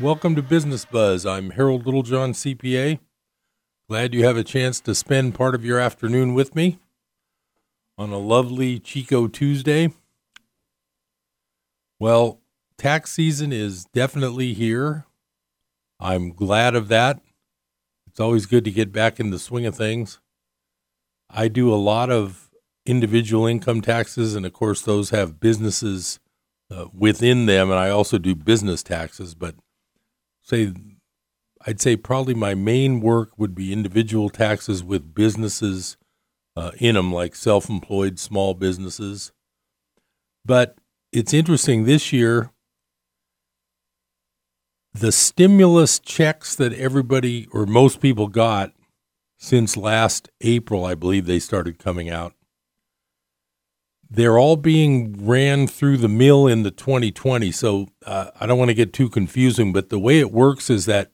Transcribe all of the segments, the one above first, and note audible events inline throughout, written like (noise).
Welcome to Business Buzz. I'm Harold Littlejohn, CPA. Glad you have a chance to spend part of your afternoon with me on a lovely Chico Tuesday. Well, tax season is definitely here. I'm glad of that. It's always good to get back in the swing of things. I do a lot of individual income taxes, and of course, those have businesses uh, within them, and I also do business taxes, but say I'd say probably my main work would be individual taxes with businesses uh, in them, like self employed small businesses. But it's interesting this year, the stimulus checks that everybody or most people got since last April, I believe they started coming out they're all being ran through the mill in the 2020. So uh, I don't want to get too confusing, but the way it works is that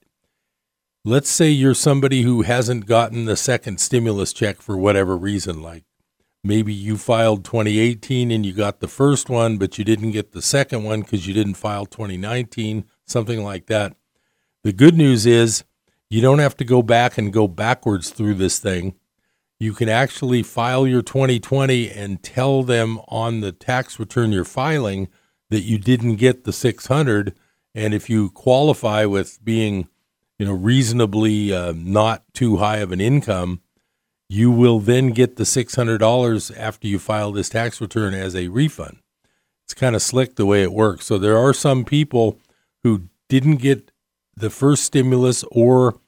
let's say you're somebody who hasn't gotten the second stimulus check for whatever reason, like maybe you filed 2018 and you got the first one, but you didn't get the second one because you didn't file 2019, something like that. The good news is you don't have to go back and go backwards through this thing you can actually file your 2020 and tell them on the tax return you're filing that you didn't get the 600 and if you qualify with being you know reasonably uh, not too high of an income you will then get the $600 after you file this tax return as a refund. It's kind of slick the way it works. So there are some people who didn't get the first stimulus or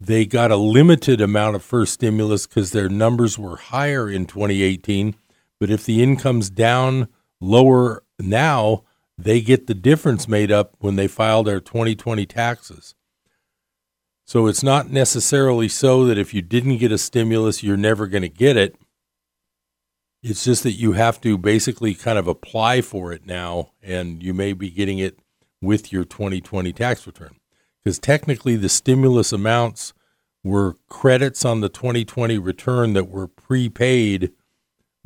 they got a limited amount of first stimulus because their numbers were higher in 2018. But if the income's down lower now, they get the difference made up when they file their 2020 taxes. So it's not necessarily so that if you didn't get a stimulus, you're never going to get it. It's just that you have to basically kind of apply for it now, and you may be getting it with your 2020 tax return because technically the stimulus amounts were credits on the 2020 return that were prepaid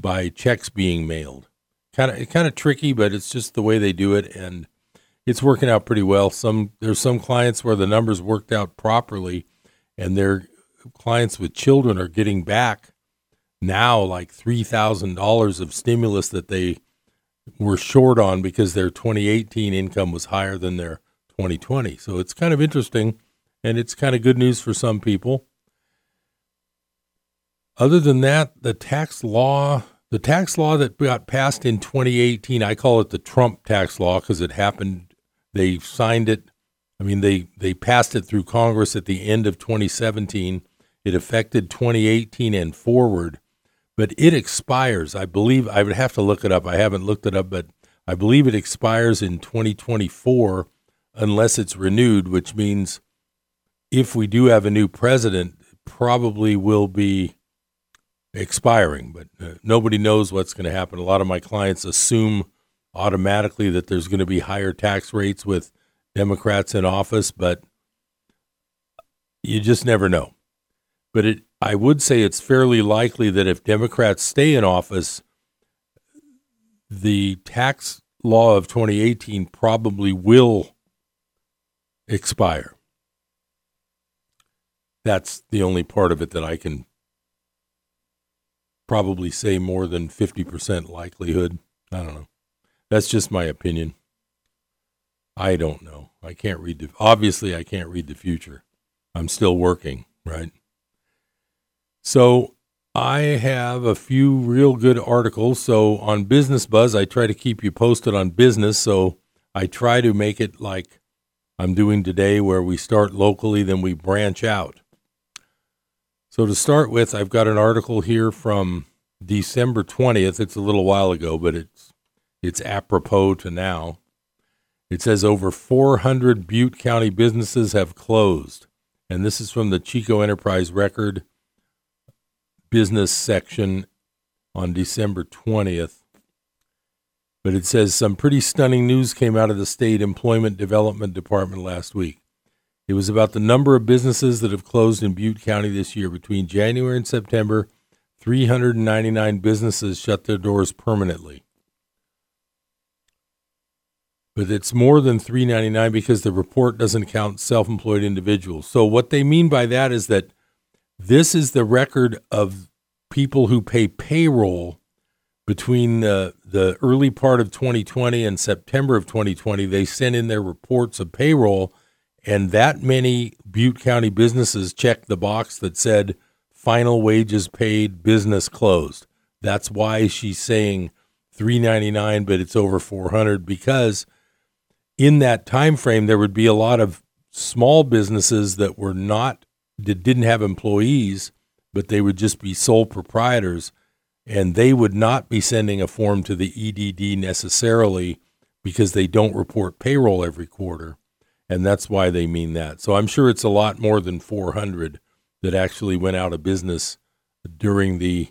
by checks being mailed. Kind of kind of tricky, but it's just the way they do it and it's working out pretty well. Some there's some clients where the numbers worked out properly and their clients with children are getting back now like $3,000 of stimulus that they were short on because their 2018 income was higher than their 2020. So it's kind of interesting, and it's kind of good news for some people. Other than that, the tax law, the tax law that got passed in 2018, I call it the Trump tax law because it happened. They signed it. I mean, they they passed it through Congress at the end of 2017. It affected 2018 and forward, but it expires. I believe I would have to look it up. I haven't looked it up, but I believe it expires in 2024 unless it's renewed, which means if we do have a new president, probably will be expiring. But uh, nobody knows what's going to happen. A lot of my clients assume automatically that there's going to be higher tax rates with Democrats in office, but you just never know. But it, I would say it's fairly likely that if Democrats stay in office, the tax law of 2018 probably will expire. That's the only part of it that I can probably say more than 50% likelihood. I don't know. That's just my opinion. I don't know. I can't read the obviously I can't read the future. I'm still working, right? So I have a few real good articles. So on Business Buzz, I try to keep you posted on business. So I try to make it like I'm doing today where we start locally, then we branch out. So, to start with, I've got an article here from December 20th. It's a little while ago, but it's, it's apropos to now. It says over 400 Butte County businesses have closed. And this is from the Chico Enterprise Record business section on December 20th. But it says some pretty stunning news came out of the state employment development department last week. It was about the number of businesses that have closed in Butte County this year. Between January and September, 399 businesses shut their doors permanently. but it's more than 399 because the report doesn't count self-employed individuals. So what they mean by that is that this is the record of people who pay payroll between the the early part of 2020 and September of 2020. They sent in their reports of payroll and that many Butte County businesses checked the box that said final wages paid, business closed. That's why she's saying 399 but it's over 400 because in that time frame there would be a lot of small businesses that were not that didn't have employees but they would just be sole proprietors and they would not be sending a form to the EDD necessarily because they don't report payroll every quarter and that's why they mean that. So I'm sure it's a lot more than 400 that actually went out of business during the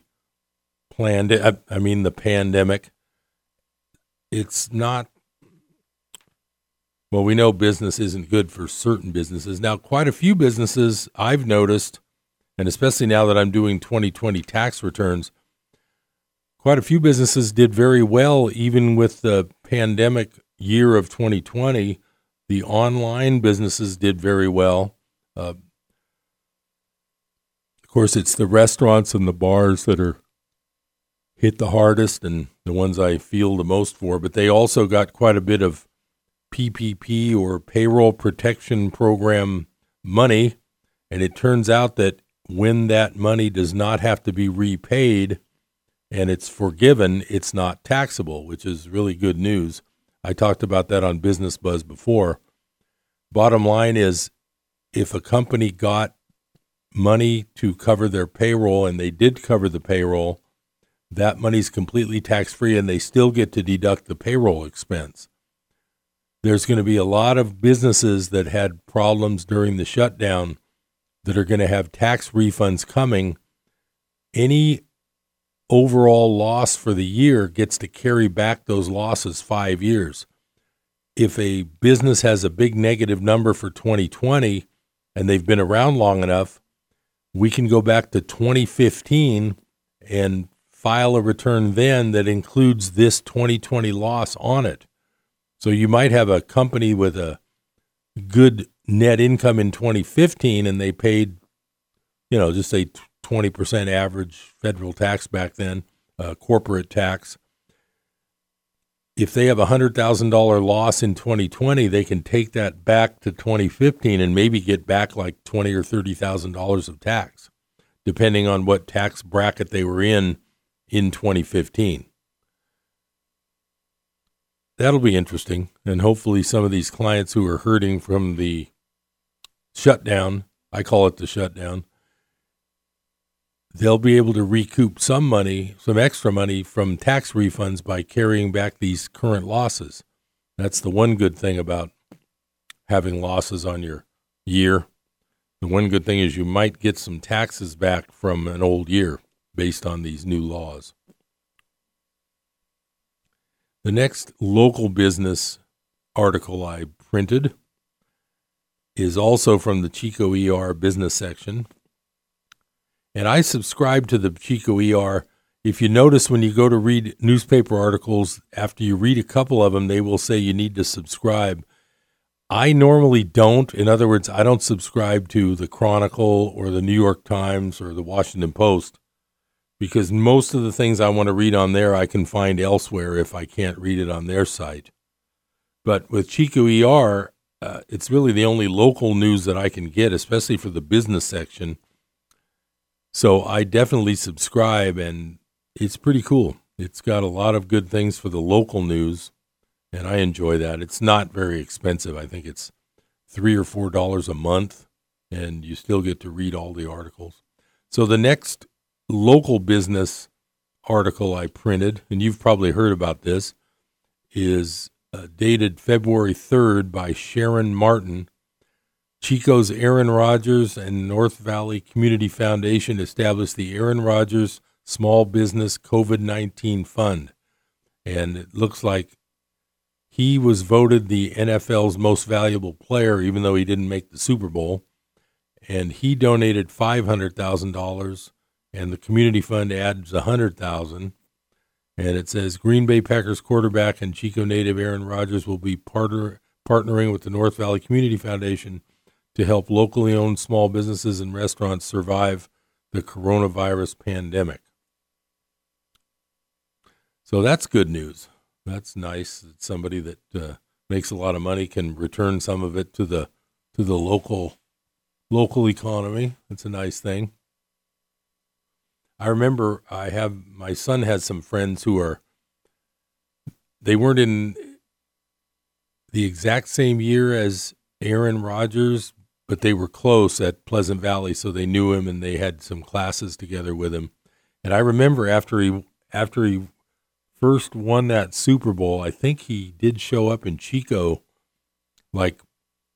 planned I mean the pandemic. It's not well, we know business isn't good for certain businesses. Now, quite a few businesses I've noticed, and especially now that I'm doing 2020 tax returns, quite a few businesses did very well even with the pandemic year of 2020. The online businesses did very well. Uh, of course, it's the restaurants and the bars that are hit the hardest and the ones I feel the most for, but they also got quite a bit of PPP or payroll protection program money. And it turns out that when that money does not have to be repaid and it's forgiven, it's not taxable, which is really good news. I talked about that on Business Buzz before. Bottom line is if a company got money to cover their payroll and they did cover the payroll, that money's completely tax free and they still get to deduct the payroll expense there's going to be a lot of businesses that had problems during the shutdown that are going to have tax refunds coming. Any overall loss for the year gets to carry back those losses five years. If a business has a big negative number for 2020 and they've been around long enough, we can go back to 2015 and file a return then that includes this 2020 loss on it. So you might have a company with a good net income in 2015 and they paid, you know, just say 20% average federal tax back then, uh, corporate tax. If they have a $100,000 loss in 2020, they can take that back to 2015 and maybe get back like 20 or $30,000 of tax, depending on what tax bracket they were in in 2015 that'll be interesting. And hopefully, some of these clients who are hurting from the shutdown, I call it the shutdown, they'll be able to recoup some money, some extra money from tax refunds by carrying back these current losses. That's the one good thing about having losses on your year. The one good thing is you might get some taxes back from an old year based on these new laws. The next local business article I printed is also from the Chico ER business section. And I subscribe to the Chico ER. If you notice when you go to read newspaper articles, after you read a couple of them, they will say you need to subscribe. I normally don't. In other words, I don't subscribe to the Chronicle or the New York Times or the Washington Post because most of the things I want to read on there I can find elsewhere if I can't read it on their site. But with Chico ER, uh, it's really the only local news that I can get, especially for the business section. So I definitely subscribe, and it's pretty cool. It's got a lot of good things for the local news, and I enjoy that. It's not very expensive. I think it's three or four dollars a month, and you still get to read all the articles. So the next local business article I printed, and you've probably heard about this, is uh, dated February 3rd by Sharon Martin. Chico's Aaron Rodgers and North Valley Community Foundation established the Aaron Rodgers Small Business COVID 19 Fund. And it looks like he was voted the NFL's most valuable player, even though he didn't make the Super Bowl. And he donated $500,000 and the community fund adds a hundred thousand, And it says Green Bay Packers quarterback and Chico native Aaron Rodgers will be partner, partnering with the North Valley Community Foundation to help locally owned small businesses and restaurants survive the coronavirus pandemic. So that's good news. That's nice that somebody that uh, makes a lot of money can return some of it to the to the local local economy. That's a nice thing. I remember I have my son has some friends who are they weren't in the exact same year as Aaron Rodgers, but they were close at Pleasant Valley, so they knew him and they had some classes together with him. And I remember after he after he first won that Super Bowl, I think he did show up in Chico, like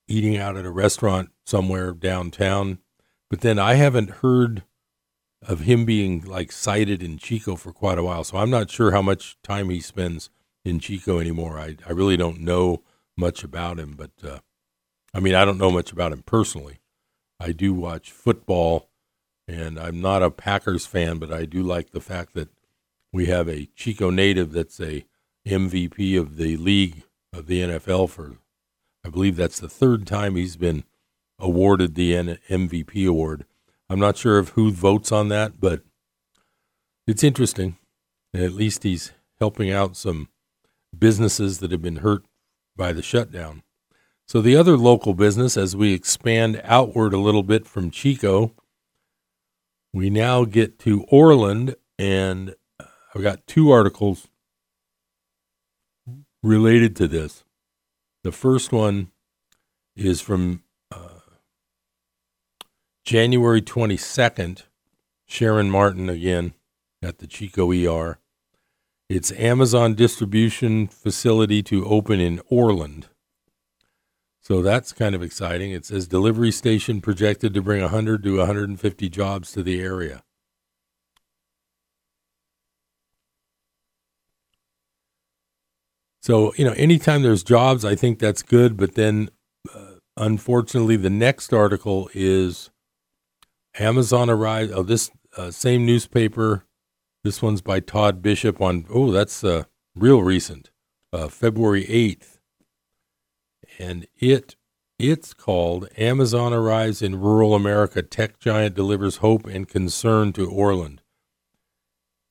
eating out at a restaurant somewhere downtown. But then I haven't heard of him being like sighted in Chico for quite a while. So I'm not sure how much time he spends in Chico anymore. I, I really don't know much about him, but uh, I mean, I don't know much about him personally. I do watch football, and I'm not a Packers fan, but I do like the fact that we have a Chico native that's a MVP of the league of the NFL for, I believe that's the third time he's been awarded the MVP award. I'm not sure of who votes on that, but it's interesting. At least he's helping out some businesses that have been hurt by the shutdown. So, the other local business, as we expand outward a little bit from Chico, we now get to Orland, and I've got two articles related to this. The first one is from January 22nd, Sharon Martin again at the Chico ER. It's Amazon distribution facility to open in Orland. So that's kind of exciting. It says delivery station projected to bring 100 to 150 jobs to the area. So, you know, anytime there's jobs, I think that's good. But then, uh, unfortunately, the next article is Amazon arrived. Oh, this uh, same newspaper. This one's by Todd Bishop on. Oh, that's uh, real recent, uh, February eighth, and it it's called Amazon arrives in rural America. Tech giant delivers hope and concern to Orland.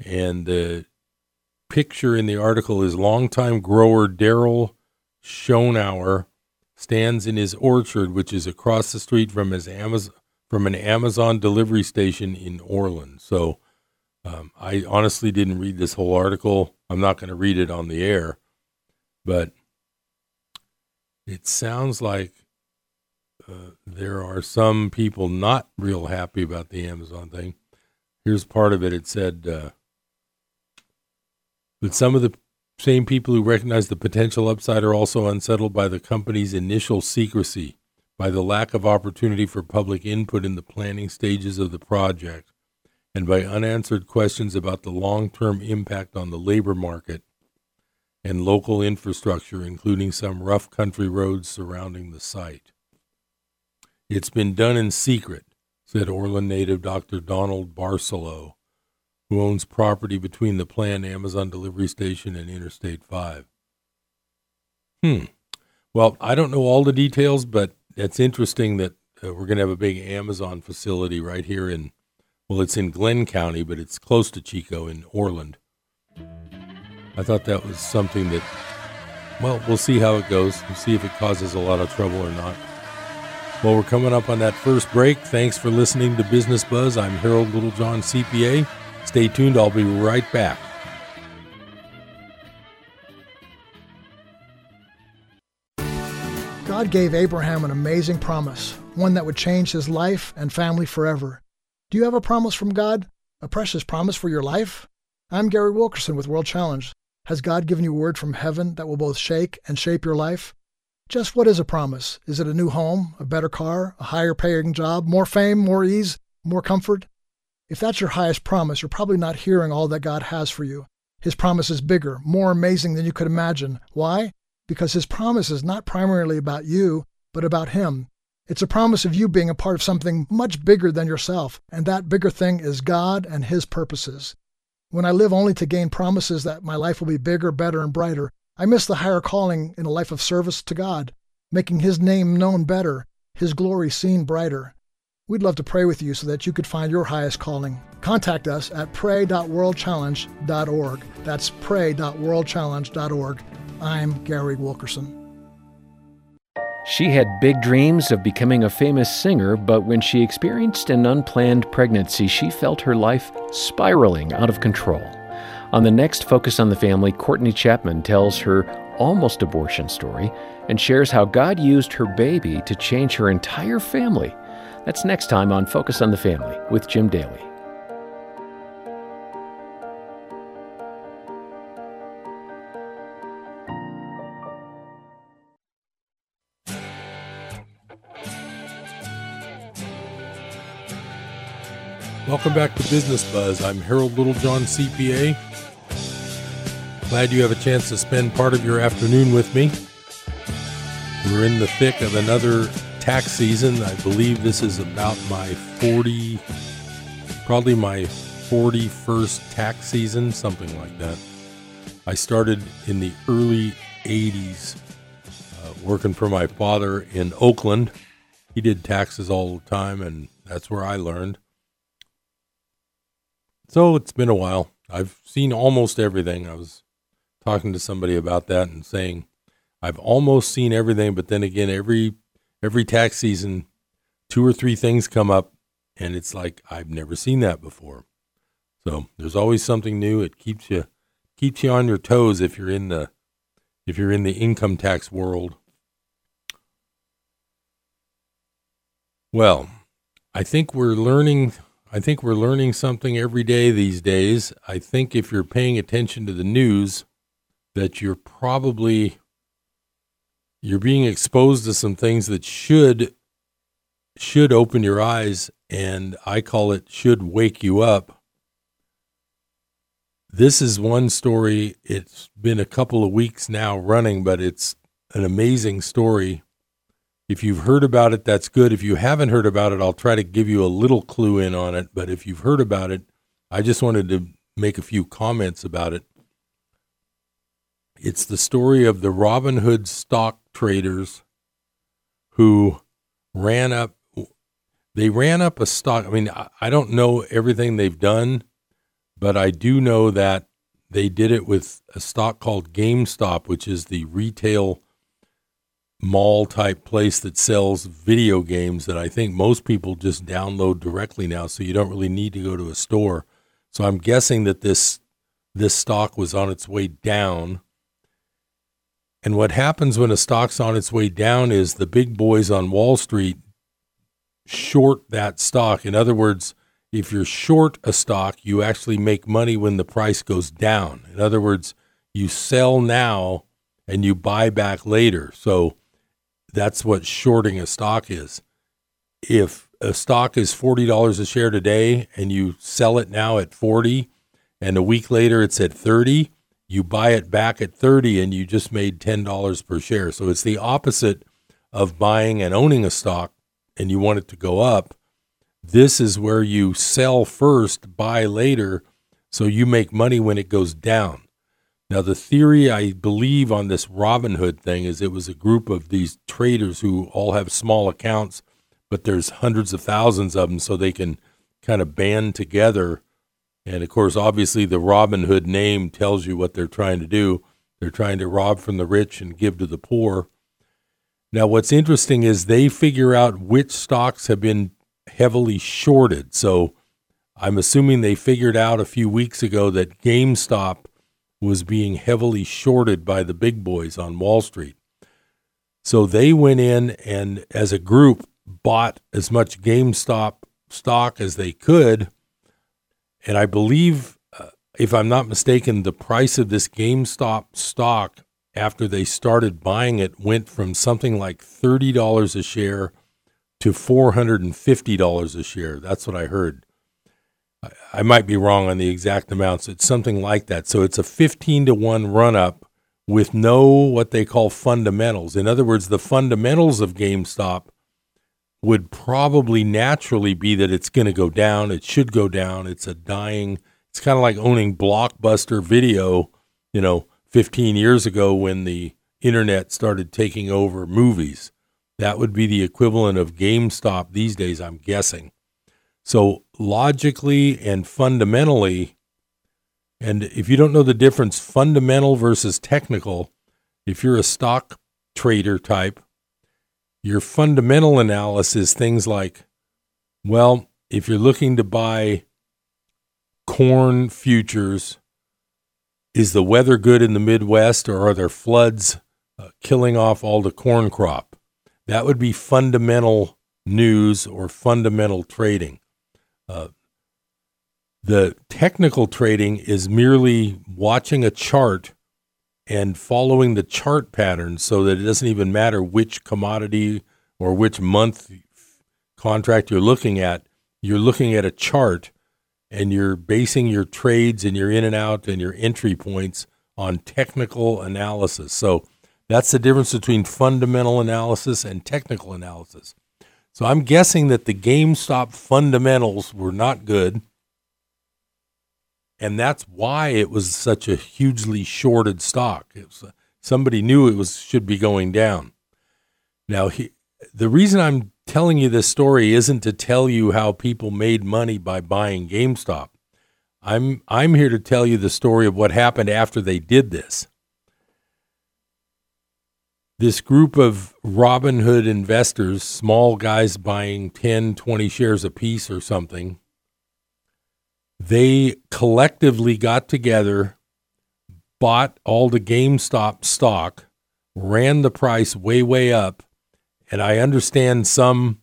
And the picture in the article is longtime grower Daryl Schonauer stands in his orchard, which is across the street from his Amazon from an Amazon delivery station in Orland. So um, I honestly didn't read this whole article. I'm not going to read it on the air, but it sounds like uh, there are some people not real happy about the Amazon thing. Here's part of it. It said, uh, but some of the same people who recognize the potential upside are also unsettled by the company's initial secrecy by the lack of opportunity for public input in the planning stages of the project, and by unanswered questions about the long term impact on the labor market and local infrastructure, including some rough country roads surrounding the site. It's been done in secret, said Orland native Dr. Donald Barcelo, who owns property between the planned Amazon delivery station and Interstate 5. Hmm. Well, I don't know all the details, but it's interesting that uh, we're going to have a big Amazon facility right here in, well, it's in Glenn County, but it's close to Chico in Orland. I thought that was something that, well, we'll see how it goes. We'll see if it causes a lot of trouble or not. Well, we're coming up on that first break. Thanks for listening to Business Buzz. I'm Harold Littlejohn, CPA. Stay tuned. I'll be right back. God gave Abraham an amazing promise, one that would change his life and family forever. Do you have a promise from God? A precious promise for your life? I'm Gary Wilkerson with World Challenge. Has God given you a word from heaven that will both shake and shape your life? Just what is a promise? Is it a new home, a better car, a higher paying job, more fame, more ease, more comfort? If that's your highest promise, you're probably not hearing all that God has for you. His promise is bigger, more amazing than you could imagine. Why? because his promise is not primarily about you, but about him. It's a promise of you being a part of something much bigger than yourself, and that bigger thing is God and his purposes. When I live only to gain promises that my life will be bigger, better, and brighter, I miss the higher calling in a life of service to God, making His name known better, His glory seen brighter. We'd love to pray with you so that you could find your highest calling. Contact us at pray.worldchallenge.org. That's pray.worldchallenge.org. I'm Gary Wilkerson. She had big dreams of becoming a famous singer, but when she experienced an unplanned pregnancy, she felt her life spiraling out of control. On the next Focus on the Family, Courtney Chapman tells her almost abortion story and shares how God used her baby to change her entire family. That's next time on Focus on the Family with Jim Daly. Welcome back to Business Buzz. I'm Harold Littlejohn, CPA. Glad you have a chance to spend part of your afternoon with me. We're in the thick of another tax season. I believe this is about my 40, probably my 41st tax season, something like that. I started in the early 80s uh, working for my father in Oakland. He did taxes all the time, and that's where I learned. So it's been a while. I've seen almost everything. I was talking to somebody about that and saying I've almost seen everything, but then again, every every tax season, two or three things come up, and it's like I've never seen that before. So there's always something new. It keeps you keeps you on your toes if you're in the if you're in the income tax world. Well, I think we're learning I think we're learning something every day these days. I think if you're paying attention to the news that you're probably you're being exposed to some things that should should open your eyes and I call it should wake you up. This is one story. It's been a couple of weeks now running, but it's an amazing story. If you've heard about it, that's good. If you haven't heard about it, I'll try to give you a little clue in on it. But if you've heard about it, I just wanted to make a few comments about it. It's the story of the Robinhood stock traders who ran up they ran up a stock. I mean, I don't know everything they've done, but I do know that they did it with a stock called GameStop, which is the retail mall type place that sells video games that I think most people just download directly now, so you don't really need to go to a store. So I'm guessing that this this stock was on its way down and what happens when a stock's on its way down is the big boys on Wall Street short that stock. In other words, if you're short a stock, you actually make money when the price goes down. In other words, you sell now and you buy back later. So that's what shorting a stock is. If a stock is $40 a share today and you sell it now at 40 and a week later it's at 30, you buy it back at 30 and you just made $10 per share. So it's the opposite of buying and owning a stock and you want it to go up. This is where you sell first, buy later, so you make money when it goes down. Now, the theory I believe on this Robinhood thing is it was a group of these traders who all have small accounts, but there's hundreds of thousands of them, so they can kind of band together and of course, obviously, the Robin Hood name tells you what they're trying to do. They're trying to rob from the rich and give to the poor. Now, what's interesting is they figure out which stocks have been heavily shorted. So I'm assuming they figured out a few weeks ago that GameStop was being heavily shorted by the big boys on Wall Street. So they went in and, as a group, bought as much GameStop stock as they could and I believe, uh, if I'm not mistaken, the price of this GameStop stock after they started buying it went from something like $30 a share to $450 a share. That's what I heard. I, might be wrong on the exact amounts. It's something like that. So it's a 15 to 1 run up with no what they call fundamentals. In other words, the fundamentals of GameStop would probably naturally be that it's going to go down. It should go down. It's a dying, It's kind of like owning Blockbuster Video, you know, 15 years ago when the internet started taking over movies. That would be the equivalent of GameStop these days, I'm guessing. So, logically and fundamentally, and if you don't know the difference, fundamental versus technical, if you're a stock trader type, your fundamental analysis, things like, well, if you're looking to buy corn futures, is the weather good in the Midwest or are there floods uh, killing off all the corn crop? That would be fundamental news or fundamental trading. Uh, the technical trading is merely watching a chart and following the chart pattern so that it doesn't even matter which commodity or which month contract you're looking at. You're looking at a chart and you're basing your trades and your in and out and your entry points on technical analysis. So that's the difference between fundamental analysis and technical analysis. So I'm guessing that the GameStop fundamentals were not good. And that's why it was such a hugely shorted stock. Was, uh, somebody knew it was should be going down. Now, he, the reason I'm telling you this story isn't to tell you how people made money by buying GameStop. I'm I'm here to tell you the story of what happened after they did this this group of Robinhood investors, small guys buying 10, 20 shares a piece or something, they collectively got together, bought all the GameStop stock, ran the price way, way up. And I understand some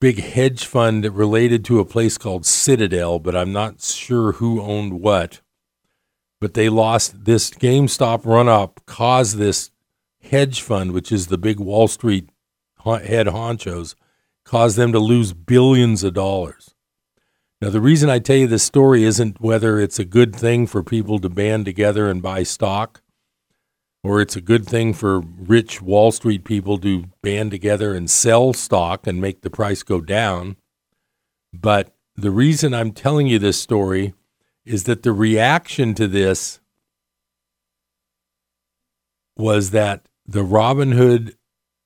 big hedge fund related to a place called Citadel, but I'm not sure who owned what but they lost this GameStop run up caused this hedge fund, which is the big Wall Street head honchos, caused them to lose billions of dollars. Now, the reason I tell you this story isn't whether it's a good thing for people to band together and buy stock, or it's a good thing for rich Wall Street people to band together and sell stock and make the price go down. But the reason I'm telling you this story is that the reaction to this was that the Robinhood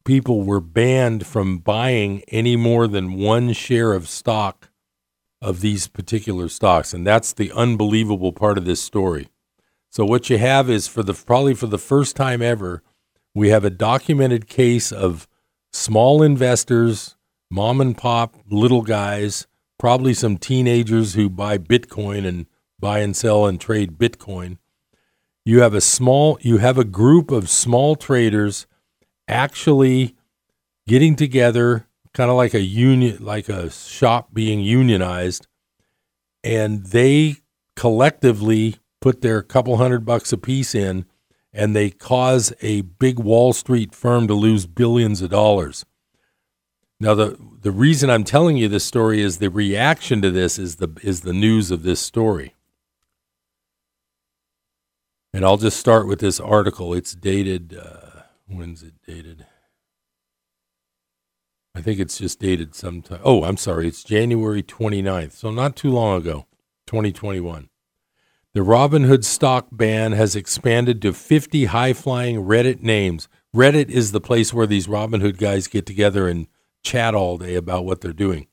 people were banned from buying any more than one share of stock of these particular stocks. And that's the unbelievable part of this story. So what you have is for the probably for the first time ever, we have a documented case of small investors, mom and pop little guys, probably some teenagers who buy Bitcoin and buy and sell and trade Bitcoin. You have a small you have a group of small traders actually getting together kind of like a union like a shop being unionized and they collectively put their couple hundred bucks a piece in and they cause a big Wall Street firm to lose billions of dollars. Now the the reason I'm telling you this story is the reaction to this is the is the news of this story. And I'll just start with this article. It's dated, uh, when's it dated? I think it's just dated sometime. Oh, I'm sorry. It's January 29th. So not too long ago, 2021. The Robinhood stock ban has expanded to 50 high flying Reddit names. Reddit is the place where these Robinhood guys get together and chat all day about what they're doing.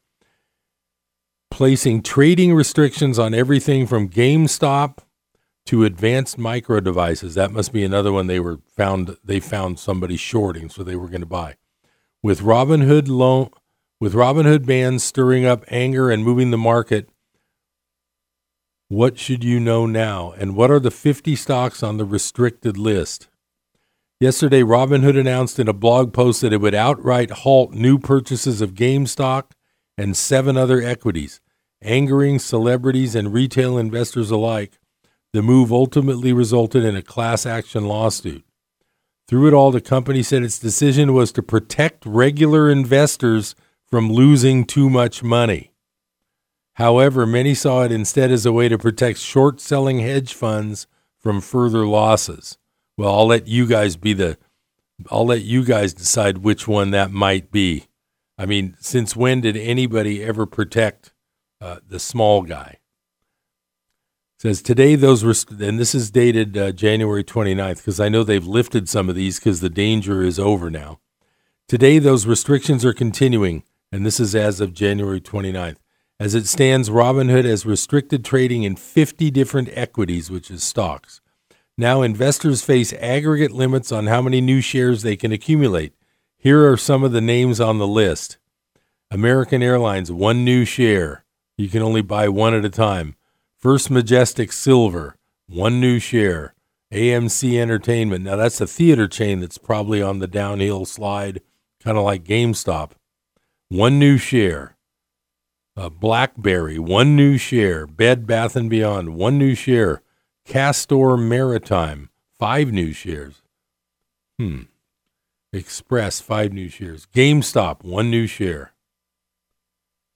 Placing trading restrictions on everything from GameStop to advanced micro devices. That must be another one they were found they found somebody shorting, so they were going to buy. With Robinhood loan with Robinhood bans stirring up anger and moving the market, what should you know now? And what are the 50 stocks on the restricted list? Yesterday, Robinhood announced in a blog post that it would outright halt new purchases of GameStop and seven other equities, angering celebrities and retail investors alike the move ultimately resulted in a class action lawsuit. Through it all, the company said its decision was to protect regular investors from losing too much money. However, many saw it instead as a way to protect short selling hedge funds from further losses. Well, I'll let you guys be the I'll let you guys decide which one that might be. I mean, since when did anybody ever protect uh, the small guy? Says today those rest- and this is dated uh, January 29th because I know they've lifted some of these because the danger is over now. Today those restrictions are continuing, and this is as of January 29th. As it stands, Robinhood has restricted trading in 50 different equities, which is stocks. Now investors face aggregate limits on how many new shares they can accumulate. Here are some of the names on the list. American Airlines, one new share. You can only buy one at a time. First Majestic Silver, one new share. AMC Entertainment. Now that's a theater chain that's probably on the downhill slide, kind of like GameStop. One new share. Uh, BlackBerry, one new share. Bed Bath and Beyond, one new share. Castor Maritime, five new shares. Hmm. Express, five new shares. GameStop, one new share.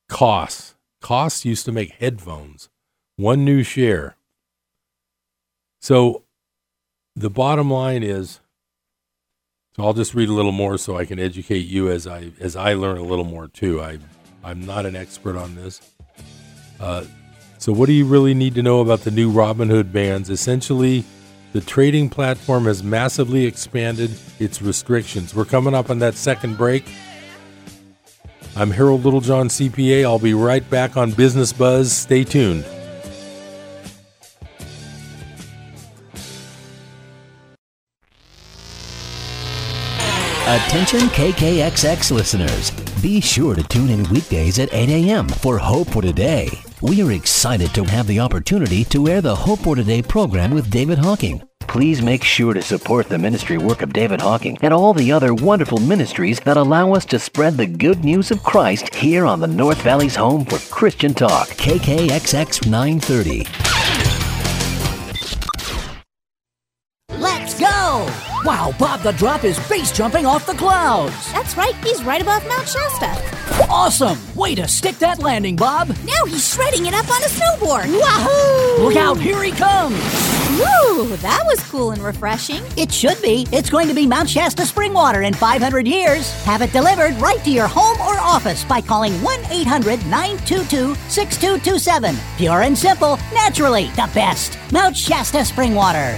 Koss. Koss used to make headphones. One new share. So the bottom line is so I'll just read a little more so I can educate you as I as I learn a little more too. I I'm not an expert on this. Uh, so what do you really need to know about the new Robinhood bans? Essentially, the trading platform has massively expanded its restrictions. We're coming up on that second break. I'm Harold Littlejohn, CPA. I'll be right back on Business Buzz. Stay tuned. Attention KKXX listeners. Be sure to tune in weekdays at 8 a.m. for Hope for Today. We are excited to have the opportunity to air the Hope for Today program with David Hocking. Please make sure to support the ministry work of David Hocking and all the other wonderful ministries that allow us to spread the good news of Christ here on the North Valley's home for Christian Talk, KKXX 930. Let's go! Wow, Bob the Drop is base jumping off the clouds. That's right, he's right above Mount Shasta. Awesome! Way to stick that landing, Bob. Now he's shredding it up on a snowboard. Wahoo! Look out, here he comes. Woo, that was cool and refreshing. It should be. It's going to be Mount Shasta spring water in 500 years. Have it delivered right to your home or office by calling 1 800 922 6227. Pure and simple, naturally the best. Mount Shasta spring water.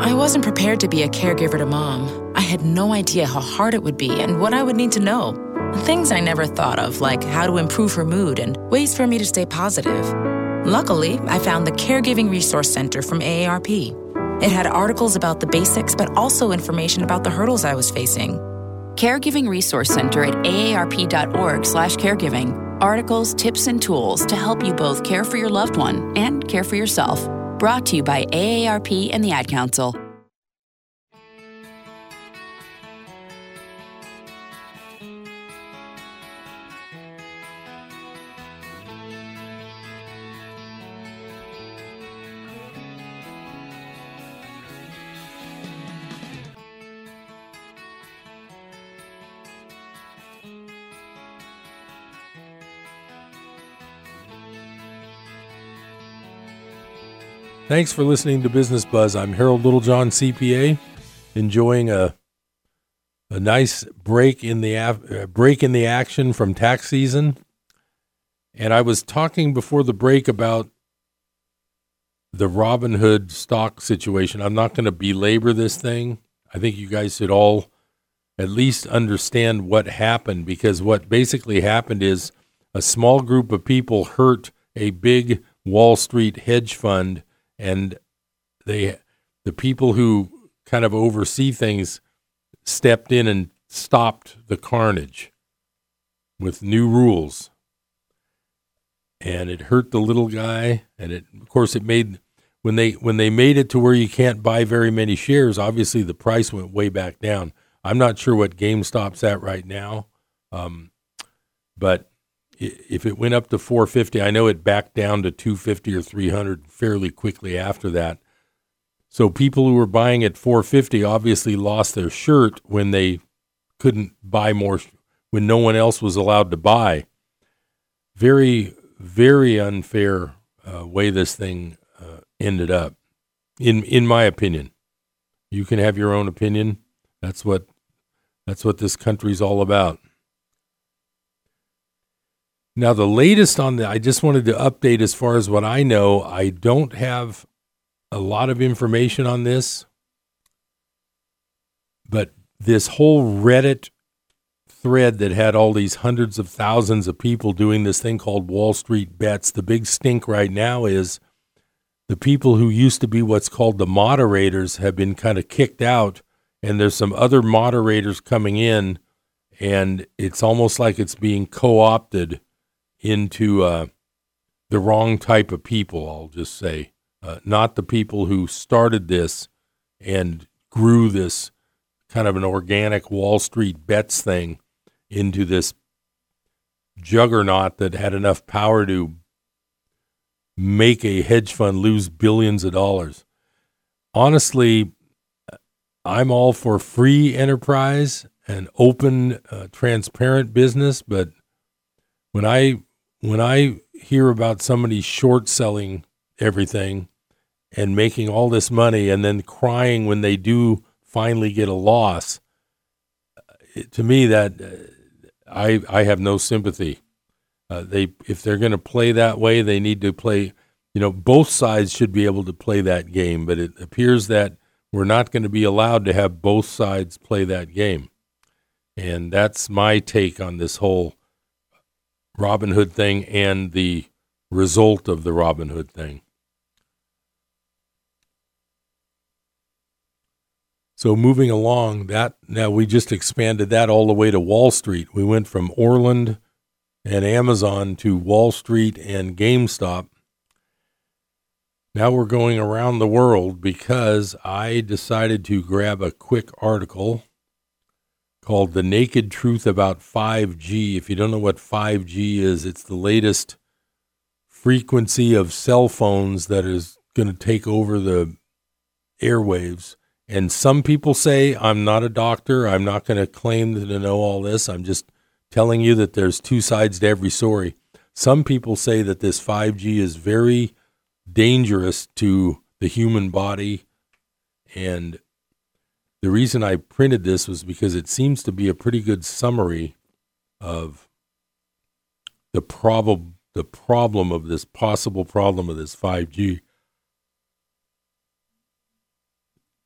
I wasn't prepared to be a caregiver to mom. I had no idea how hard it would be and what I would need to know. Things I never thought of, like how to improve her mood and ways for me to stay positive. Luckily, I found the Caregiving Resource Center from AARP. It had articles about the basics, but also information about the hurdles I was facing. Caregiving Resource Center at aarp.org/caregiving. Articles, tips, and tools to help you both care for your loved one and care for yourself. Brought to you by AARP and the Ad Council. Thanks for listening to Business Buzz. I'm Harold Littlejohn, CPA, enjoying a a nice break in the uh, break in the action from tax season. And I was talking before the break about the Robinhood stock situation. I'm not going to belabor this thing. I think you guys should all at least understand what happened because what basically happened is a small group of people hurt a big Wall Street hedge fund and they the people who kind of oversee things stepped in and stopped the carnage with new rules. And it hurt the little guy. And it of course it made when they when they made it to where you can't buy very many shares obviously the price went way back down. I'm not sure what GameStop's at right now um, but if it went up to 450, I know it backed down to 250 or 300 fairly quickly after that. So people who were buying at 450 obviously lost their shirt when they couldn't buy more when no one else was allowed to buy. Very very unfair uh, way this thing uh, ended up in in my opinion. You can have your own opinion. That's what that's what this country's all about. Now, the latest on the, I just wanted to update as far as what I know. I don't have a lot of information on this, but this whole Reddit thread that had all these hundreds of thousands of people doing this thing called Wall Street bets, the big stink right now is the people who used to be what's called the moderators have been kind of kicked out, and there's some other moderators coming in, and it's almost like it's being co opted into uh, the wrong type of people, I'll just say. Uh, not the people who started this and grew this kind of an organic Wall Street bets thing into this juggernaut that had enough power to make a hedge fund lose billions of dollars. Honestly, I'm all for free enterprise and open, uh, transparent business, but when I when I hear about somebody short selling everything and making all this money and then crying when they do finally get a loss, to me that uh, I I have no sympathy. Uh, they if they're going to play that way, they need to play. You know, both sides should be able to play that game, but it appears that we're not going to be allowed to have both sides play that game, and that's my take on this whole Robinhood thing and the result of the Robinhood thing. So moving along, that now we just expanded that all the way to Wall Street. We went from Orland and Amazon to Wall Street and GameStop. Now we're going around the world because I decided to grab a quick article called The Naked Truth About 5G. If you don't know what 5G is, it's the latest frequency of cell phones that is going to take over the airwaves. And some people say, I'm not a doctor. I'm not going to claim to know all this. I'm just telling you that there's two sides to every story. Some people say that this 5G is very dangerous to the human body and the reason I printed this was because it seems to be a pretty good summary of the problem the problem of this possible problem of this 5G.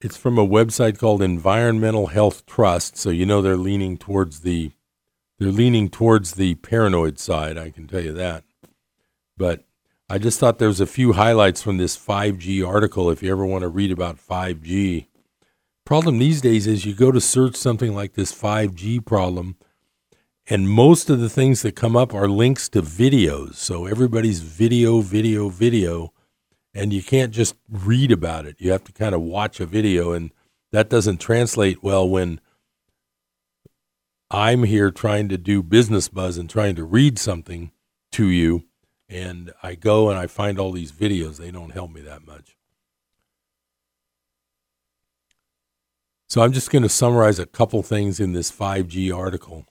It's from a website called Environmental Health Trust, so you know they're leaning towards the they're leaning towards the paranoid side, I can tell you that. But I just thought there was a few highlights from this 5G article if you ever want to read about 5G problem these days is you go to search something like this 5G problem, and most of the things that come up are links to videos. So everybody's video, video, video, and you can't just read about it. You have to kind of watch a video, and that doesn't translate well when I'm here trying to do business buzz and trying to read something to you, and I go and I find all these videos. They don't help me that much. So I'm just going to summarize a couple things in this 5G article.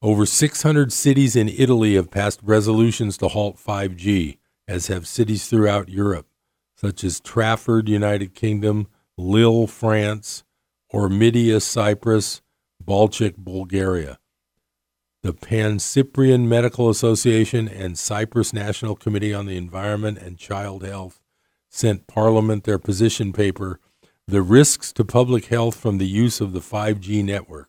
Over 600 cities in Italy have passed resolutions to halt 5G, as have cities throughout Europe, such as Trafford, United Kingdom, Lille, France, Ormidia, Cyprus, Balchik, Bulgaria. The Pan-Cyprian Medical Association and Cyprus National Committee on the Environment and Child Health sent Parliament their position paper the risks to public health from the use of the 5G network.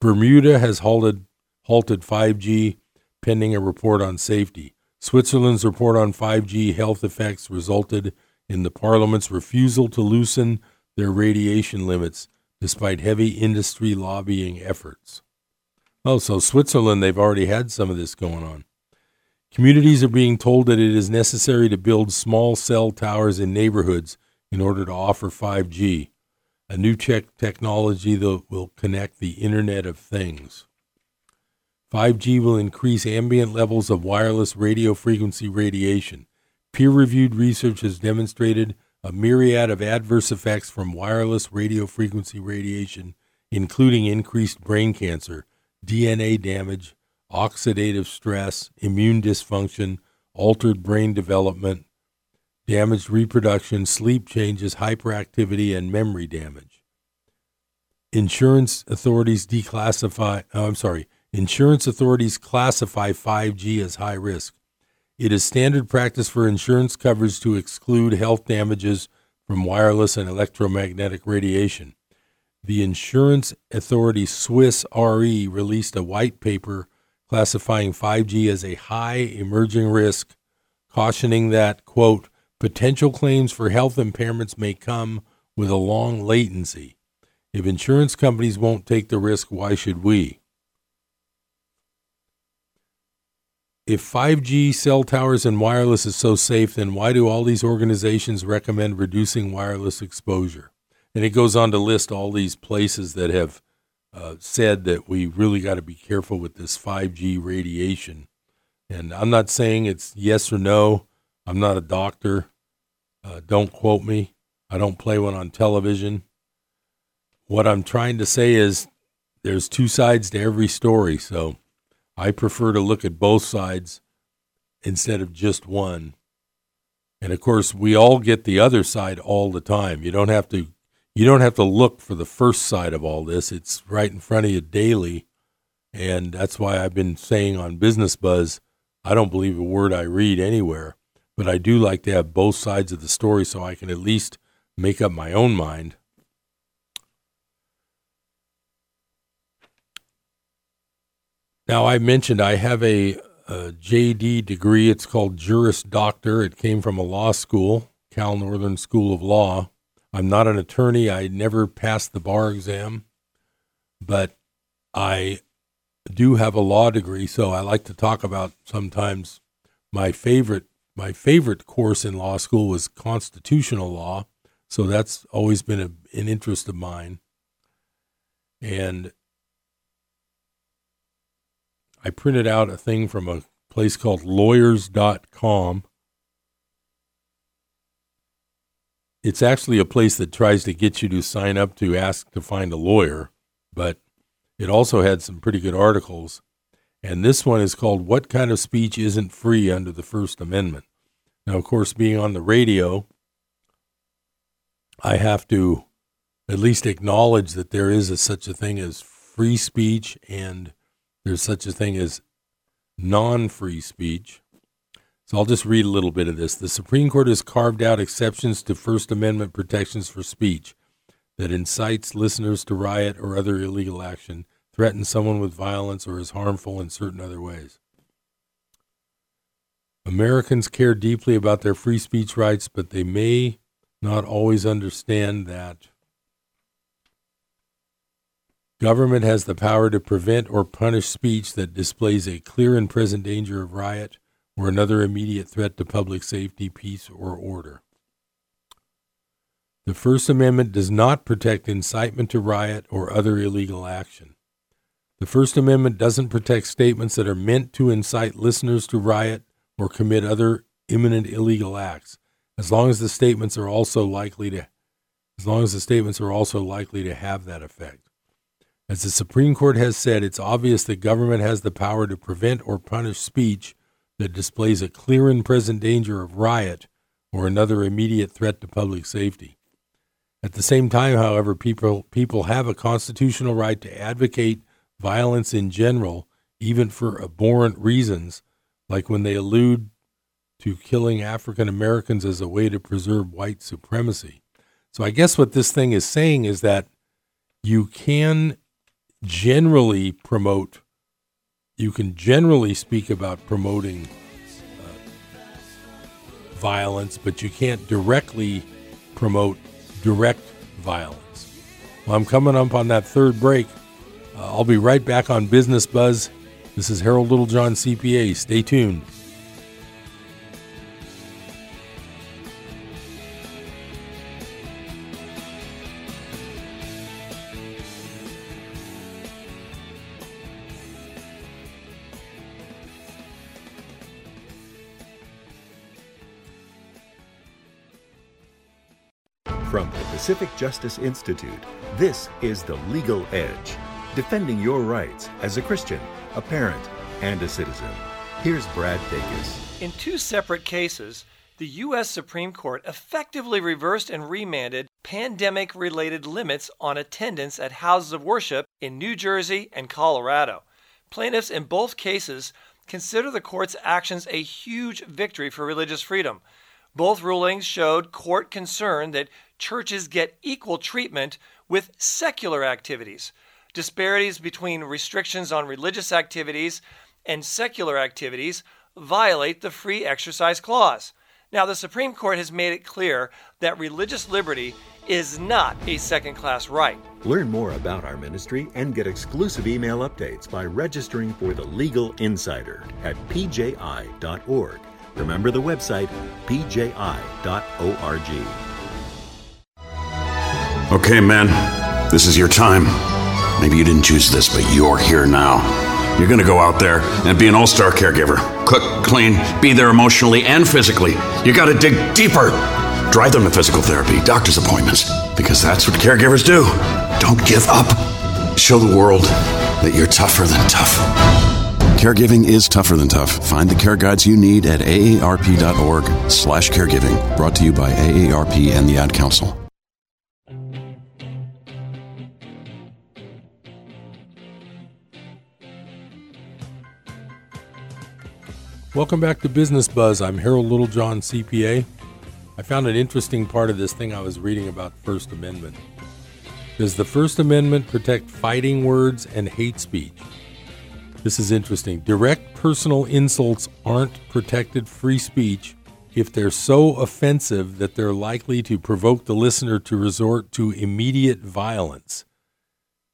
Bermuda has halted, halted 5G pending a report on safety. Switzerland's report on 5G health effects resulted in the parliament's refusal to loosen their radiation limits despite heavy industry lobbying efforts. Oh, so Switzerland, they've already had some of this going on. Communities are being told that it is necessary to build small cell towers in neighborhoods in order to offer 5G, a new tech technology that will connect the Internet of Things. 5G will increase ambient levels of wireless radio frequency radiation. Peer reviewed research has demonstrated a myriad of adverse effects from wireless radio frequency radiation, including increased brain cancer, DNA damage, oxidative stress, immune dysfunction, altered brain development, damaged reproduction, sleep changes, hyperactivity, and memory damage. Insurance authorities declassify, oh, I'm sorry, insurance authorities classify 5G as high risk. It is standard practice for insurance coverage to exclude health damages from wireless and electromagnetic radiation. The insurance authority Swiss Re released a white paper classifying 5G as a high emerging risk, cautioning that, quote, potential claims for health impairments may come with a long latency. If insurance companies won't take the risk, why should we? If 5G cell towers and wireless is so safe, then why do all these organizations recommend reducing wireless exposure? And it goes on to list all these places that have uh, said that we really got to be careful with this 5G radiation. And I'm not saying it's yes or no. I'm not a doctor. Uh, don't quote me. I don't play one on television. What I'm trying to say is there's two sides to every story. So I prefer to look at both sides instead of just one. And of course, we all get the other side all the time. You don't have to you don't have to look for the first side of all this. It's right in front of you daily. And that's why I've been saying on Business Buzz, I don't believe a word I read anywhere, but I do like to have both sides of the story so I can at least make up my own mind. Now, I mentioned I have a, a JD degree. It's called Juris Doctor. It came from a law school, Cal Northern School of Law. I'm not an attorney. I never passed the bar exam, but I do have a law degree, so I like to talk about sometimes my favorite my favorite course in law school was constitutional law, so that's always been a, an interest of mine. And I printed out a thing from a place called lawyers.com it's actually a place that tries to get you to sign up to ask to find a lawyer, but it also had some pretty good articles. And this one is called What Kind of Speech Isn't Free Under the First Amendment? Now, of course, being on the radio, I have to at least acknowledge that there is a, such a thing as free speech and there's such a thing as non free speech. So I'll just read a little bit of this. The Supreme Court has carved out exceptions to First Amendment protections for speech that incites listeners to riot or other illegal action, threatens someone with violence, or is harmful in certain other ways. Americans care deeply about their free speech rights, but they may not always understand that government has the power to prevent or punish speech that displays a clear and present danger of riot or another immediate threat to public safety, peace, or order. The First Amendment does not protect incitement to riot or other illegal action. The First Amendment doesn't protect statements that are meant to incite listeners to riot or commit other imminent illegal acts, as long as the statements are also likely to as long as the statements are also likely to have that effect. As the Supreme Court has said, it's obvious that government has the power to prevent or punish speech that displays a clear and present danger of riot or another immediate threat to public safety. At the same time, however, people, people have a constitutional right to advocate violence in general, even for abhorrent reasons, like when they allude to killing African Americans as a way to preserve white supremacy. So I guess what this thing is saying is that you can generally promote you can generally speak about promoting uh, violence, but you can't directly promote direct violence. Well, I'm coming up on that third break. Uh, I'll be right back on Business Buzz. This is Harold Littlejohn, CPA. Stay tuned. From the Pacific Justice Institute, this is The Legal Edge defending your rights as a Christian, a parent, and a citizen. Here's Brad Dacus. In two separate cases, the U.S. Supreme Court effectively reversed and remanded pandemic related limits on attendance at houses of worship in New Jersey and Colorado. Plaintiffs in both cases consider the court's actions a huge victory for religious freedom. Both rulings showed court concern that churches get equal treatment with secular activities. Disparities between restrictions on religious activities and secular activities violate the free exercise clause. Now, the Supreme Court has made it clear that religious liberty is not a second class right. Learn more about our ministry and get exclusive email updates by registering for the Legal Insider at pji.org. Remember the website pji.org. Okay, man, this is your time. Maybe you didn't choose this, but you're here now. You're going to go out there and be an all star caregiver. Cook, clean, be there emotionally and physically. You got to dig deeper. Drive them to physical therapy, doctor's appointments, because that's what caregivers do. Don't give up. Show the world that you're tougher than tough. Caregiving is tougher than tough. Find the care guides you need at aarp.org slash caregiving. Brought to you by AARP and the Ad Council. Welcome back to Business Buzz. I'm Harold Littlejohn, CPA. I found an interesting part of this thing I was reading about First Amendment. Does the First Amendment protect fighting words and hate speech? This is interesting. Direct personal insults aren't protected free speech if they're so offensive that they're likely to provoke the listener to resort to immediate violence.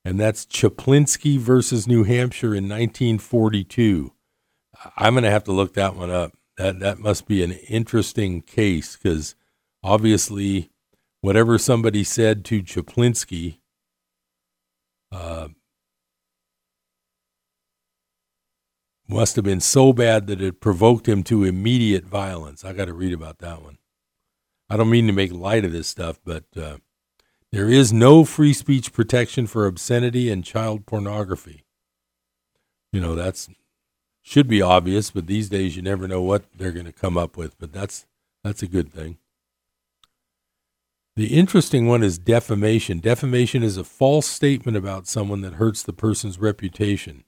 And that's Chaplinsky versus New Hampshire in 1942. I'm going to have to look that one up. That that must be an interesting case because obviously, whatever somebody said to Chaplinsky, uh, must have been so bad that it provoked him to immediate violence. I got to read about that one. I don't mean to make light of this stuff, but uh, there is no free speech protection for obscenity and child pornography. You know, that's should be obvious, but these days you never know what they're going to come up with. But that's that's a good thing. The interesting one is defamation. Defamation is a false statement about someone that hurts the person's reputation,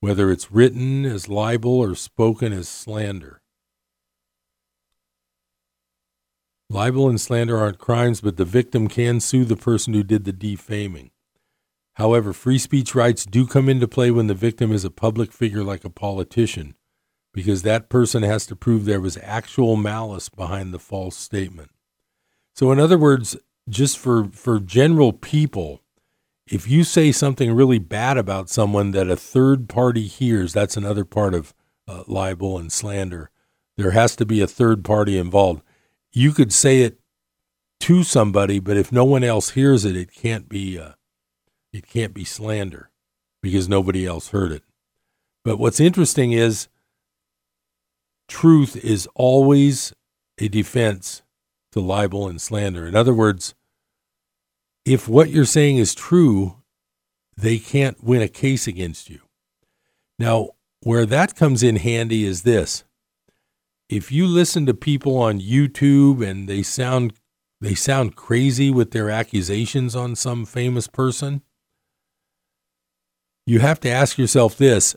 whether it's written as libel or spoken as slander. Libel and slander aren't crimes, but the victim can sue the person who did the defaming. However, free speech rights do come into play when the victim is a public figure like a politician, because that person has to prove there was actual malice behind the false statement. So, in other words, just for, for general people, if you say something really bad about someone that a third party hears, that's another part of uh, libel and slander. There has to be a third party involved. You could say it to somebody, but if no one else hears it, it can't be. Uh, it can't be slander because nobody else heard it. But what's interesting is truth is always a defense to libel and slander. In other words, if what you're saying is true, they can't win a case against you. Now, where that comes in handy is this. If you listen to people on YouTube and they sound they sound crazy with their accusations on some famous person, you have to ask yourself this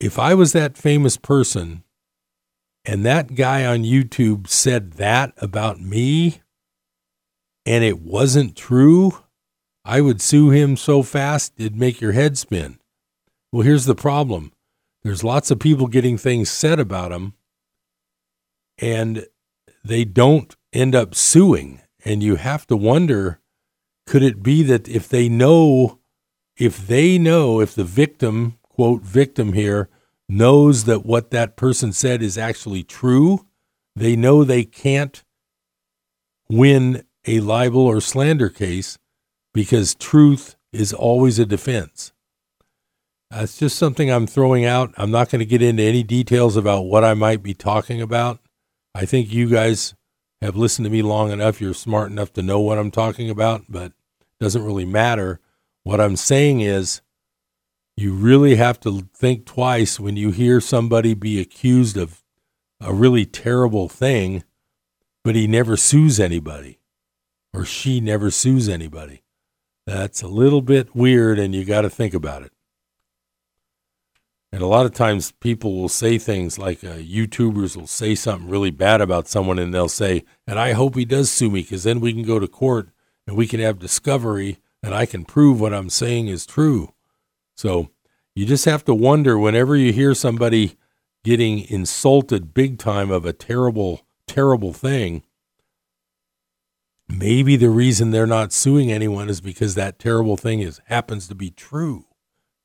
if I was that famous person and that guy on YouTube said that about me and it wasn't true, I would sue him so fast it'd make your head spin. Well, here's the problem there's lots of people getting things said about them and they don't end up suing. And you have to wonder could it be that if they know if they know, if the victim, quote, victim here, knows that what that person said is actually true, they know they can't win a libel or slander case because truth is always a defense. Uh, That's just something I'm throwing out. I'm not going to get into any details about what I might be talking about. I think you guys have listened to me long enough, you're smart enough to know what I'm talking about, but it doesn't really matter. What I'm saying is, you really have to think twice when you hear somebody be accused of a really terrible thing, but he never sues anybody or she never sues anybody. That's a little bit weird, and you got to think about it. And a lot of times people will say things like uh, YouTubers will say something really bad about someone and they'll say, and I hope he does sue me because then we can go to court and we can have discovery and I can prove what I'm saying is true. So you just have to wonder whenever you hear somebody getting insulted big time of a terrible, terrible thing, maybe the reason they're not suing anyone is because that terrible thing is happens to be true.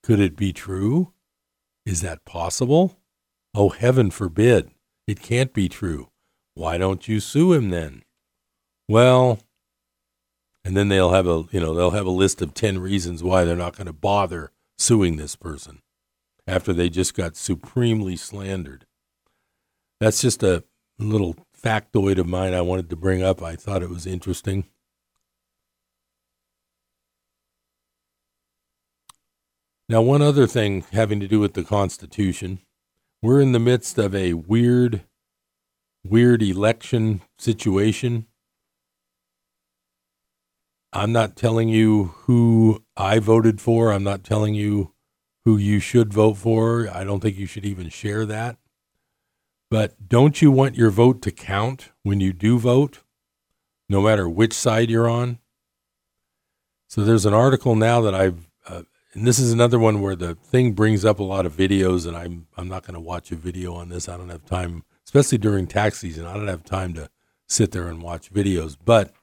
Could it be true? Is that possible? Oh, heaven forbid. It can't be true. Why don't you sue him then? Well, and then they'll have a, you know, they'll have a list of 10 reasons why they're not going to bother suing this person after they just got supremely slandered. That's just a little factoid of mine I wanted to bring up. I thought it was interesting. Now, one other thing having to do with the Constitution. We're in the midst of a weird, weird election situation. I'm not telling you who I voted for. I'm not telling you who you should vote for. I don't think you should even share that. But don't you want your vote to count when you do vote, no matter which side you're on? So there's an article now that I've uh, and this is another one where the thing brings up a lot of videos, and I'm I'm not going to watch a video on this. I don't have time, especially during tax season. I don't have time to sit there and watch videos. But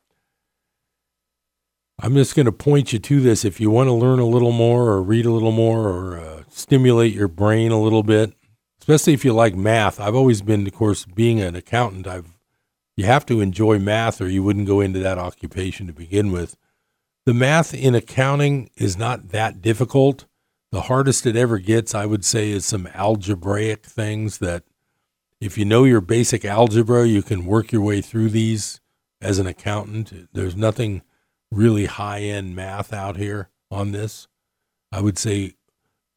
I'm just going to point you to this. If you want to learn a little more, or read a little more, or uh, stimulate your brain a little bit, especially if you like math. I've always been, of course, being an accountant. I've you have to enjoy math, or you wouldn't go into that occupation to begin with. The math in accounting is not that difficult. The hardest it ever gets, I would say, is some algebraic things that if you know your basic algebra, you can work your way through these as an accountant. There's nothing really high end math out here on this. I would say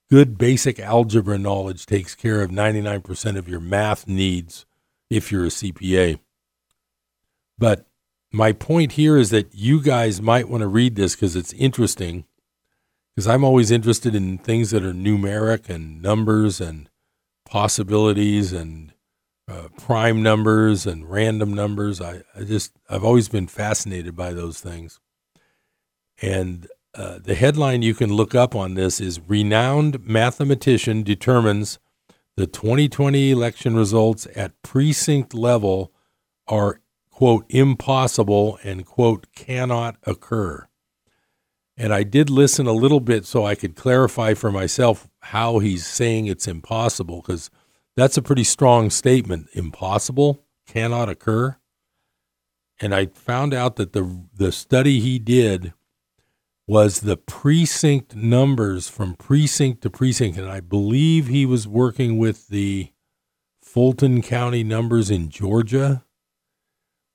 good basic algebra knowledge takes care of 99% of your math needs if you're a CPA. But my point here is that you guys might want to read this because it's interesting. Because I'm always interested in things that are numeric and numbers and possibilities and uh, prime numbers and random numbers. I, I just, I've always been fascinated by those things. And uh, the headline you can look up on this is Renowned Mathematician Determines the 2020 election results at precinct level are quote, impossible and, quote, cannot occur. And I did listen a little bit so I could clarify for myself how he's saying it's impossible, because that's a pretty strong statement. Impossible cannot occur. And I found out that the the study he did was the precinct numbers from precinct to precinct, and I believe he was working with the Fulton County numbers in Georgia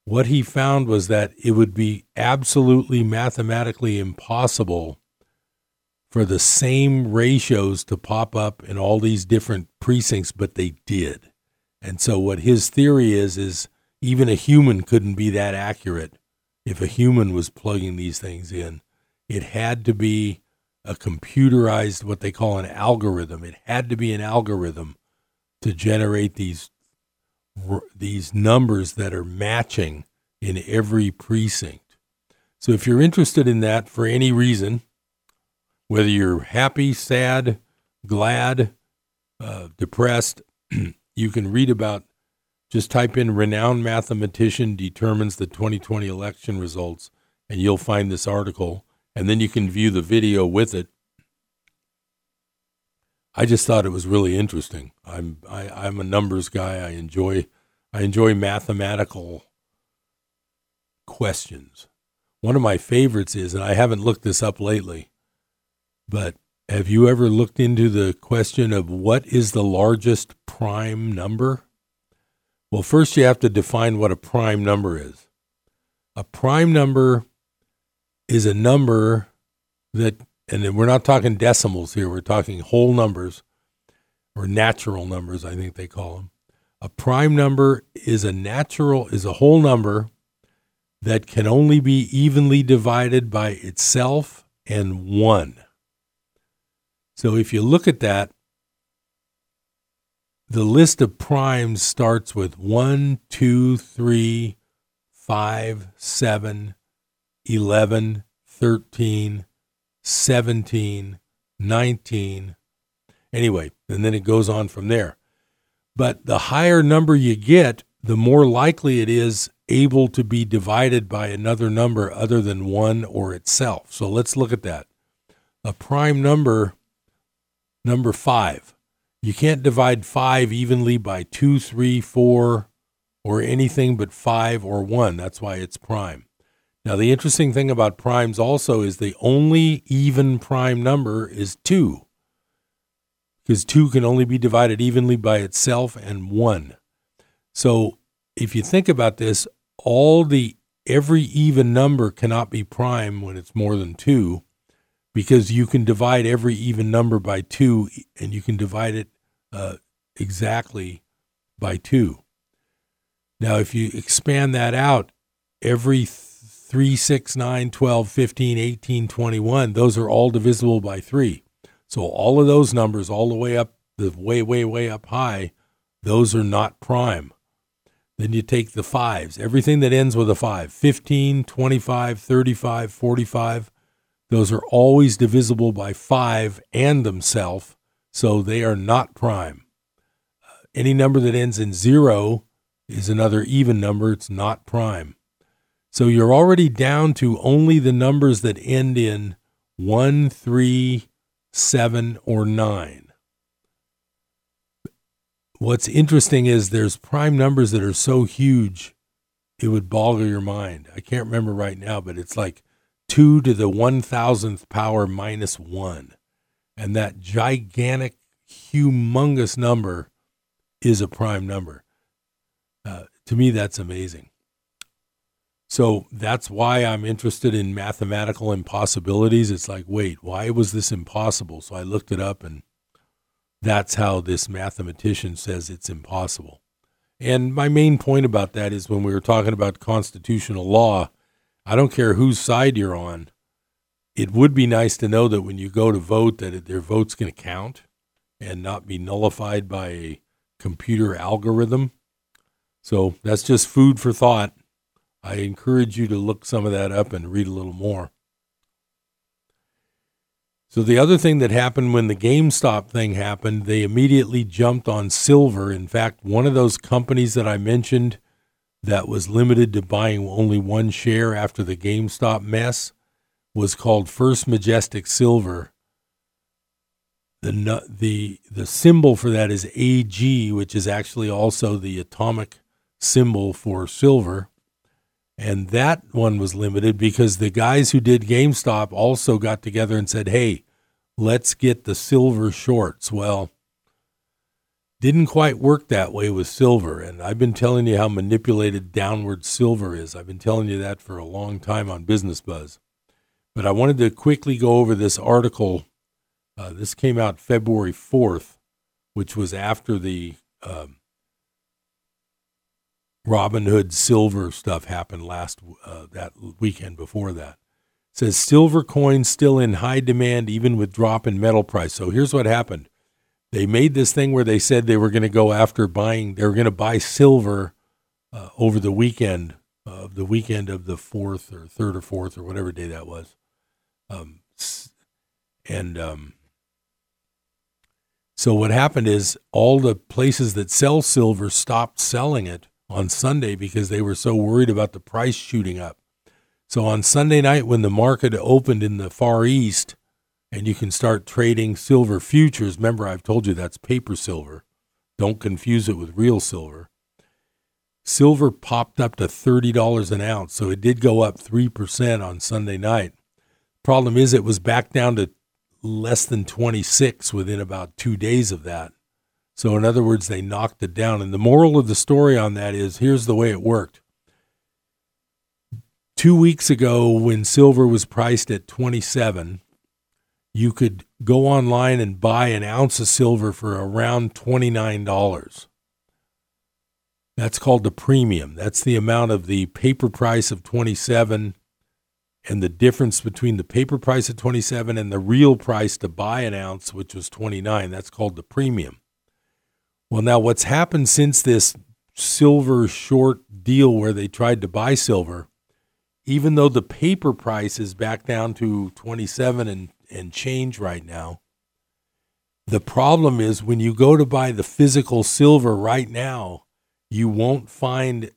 what he found was that it would be absolutely mathematically impossible for the same ratios to pop up in all these different precincts, but they did. And so what his theory is is even a human couldn't be that accurate if a human was plugging these things in. It had to be a computerized what they call an algorithm. It had to be an algorithm to generate these these numbers that are matching in every precinct. So if you're interested in that for any reason, whether you're happy, sad, glad, uh, depressed, (clears throat) you can read about. Just type in renowned mathematician determines the 2020 election results, and you'll find this article. And then you can view the video with it I just thought it was really interesting. I'm I, I'm a numbers guy. I enjoy I enjoy mathematical questions. One of my favorites is, and I haven't looked this up lately, but have you ever looked into the question of what is the largest prime number? Well, first you have to define what a prime number is. A prime number is a number that, and we're not talking decimals here, we're talking whole numbers or natural numbers, I think they call them. A prime number is a natural, is a whole number that can only be evenly divided by itself and 1. So if you look at that, the list of primes starts with 1, 2, 3, 5, 7, 11, 13, 17, 19. Anyway, and then it goes on from there. But the higher number you get, the more likely it is able to be divided by another number other than one or itself. So let's look at that. A prime number, number five. You can't divide five evenly by two, three, four, or anything but five or one. That's why it's prime. Now, the interesting thing about primes also is the only even prime number is two, because two can only be divided evenly by itself and one. So, if you think about this, all the every even number cannot be prime when it's more than two because you can divide every even number by two and you can divide it uh, exactly by two. Now, if you expand that out, every 3, 6, 9, 12, 15, 18, 21, those are all divisible by 3. So all of those numbers, all the way up, the way, way, way up high, those are not prime. Then you take the fives, everything that ends with a five 15, 25, 35, 45. Those are always divisible by five and themselves, so they are not prime. Uh, any number that ends in zero is another even number, it's not prime. So you're already down to only the numbers that end in 1, 3, 7, or 9 what's interesting is there's prime numbers that are so huge it would boggle your mind. I can't remember right now, but it's like two to the one thousandth power minus one. And that gigantic, humongous number is a prime number. Uh, to me, that's amazing. So that's why I'm interested in mathematical impossibilities. It's like, wait, why was this impossible? So I looked it up and that's how this mathematician says it's impossible. And my main point about that is when we were talking about constitutional law, I don't care whose side you're on. It would be nice to know that when you go to vote that their vote's going to count and not be nullified by a computer algorithm. So that's just food for thought. I encourage you to look some of that up and read a little more. So the other thing that happened when the GameStop thing happened, they immediately jumped on silver. In fact, one of those companies that I mentioned that was limited to buying only one share after the GameStop mess was called First Majestic Silver. The the the symbol for that is AG, which is actually also the atomic symbol for silver. And that one was limited because the guys who did GameStop also got together and said, hey, let's get the silver shorts. Well, didn't quite work that way with silver. And I've been telling you how manipulated downward silver is. I've been telling you that for a long time on Business Buzz. But I wanted to quickly go over this article. Uh, this came out February 4th, which was after the um, Robinhood silver stuff happened last uh, that weekend before that. It says silver coins still in high demand even with drop in metal price. So here's what happened. They made this thing where they said they were going to go after buying they were going to buy silver uh, over the weekend of uh, the weekend of the 4th or 3rd or 4th or whatever day that was. Um, and um, so what happened is all the places that sell silver stopped selling it on Sunday because they were so worried about the price shooting up. So on Sunday night, when the market opened in the Far East, and you can start trading silver futures, remember I've told you that's paper silver. Don't confuse it with real silver. Silver popped up to $30 an ounce, so it did go up 3% on Sunday night. Problem is, it was back down to less than 26 within about two days of that. So, in other words, they knocked it down. And the moral of the story on that is here's the way it worked. Two weeks ago, when silver was priced at 27, you could go online and buy an ounce of silver for around $29. That's called the premium. That's the amount of the paper price of 27 and the difference between the paper price of 27 and the real price to buy an ounce, which was 29. That's called the premium. Well, now what's happened since this silver short deal where they tried to buy silver, even though the paper price is back down to 27 and, and change right now, the problem is when you go to buy the physical silver right now, you won't find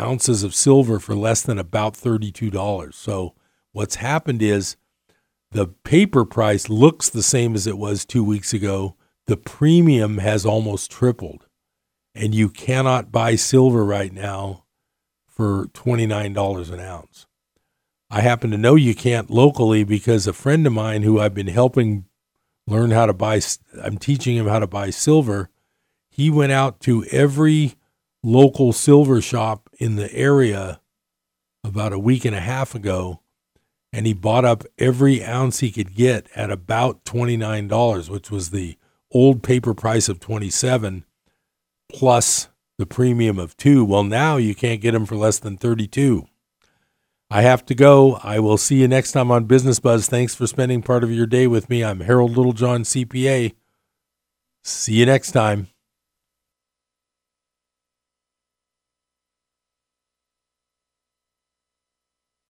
ounces of silver for less than about $32. So what's happened is the paper price looks the same as it was 2 weeks ago. The premium has almost tripled. And you cannot buy silver right now for $29 an ounce. I happen to know you can't locally because a friend of mine who I've been helping learn how to buy I'm teaching him how to buy silver he went out to every local silver shop in the area about a week and a half ago and he bought up every ounce he could get at about $29 which was the old paper price of 27 plus the premium of 2 well now you can't get them for less than 32 I have to go. I will see you next time on Business Buzz. Thanks for spending part of your day with me. I'm Harold Littlejohn, CPA. See you next time.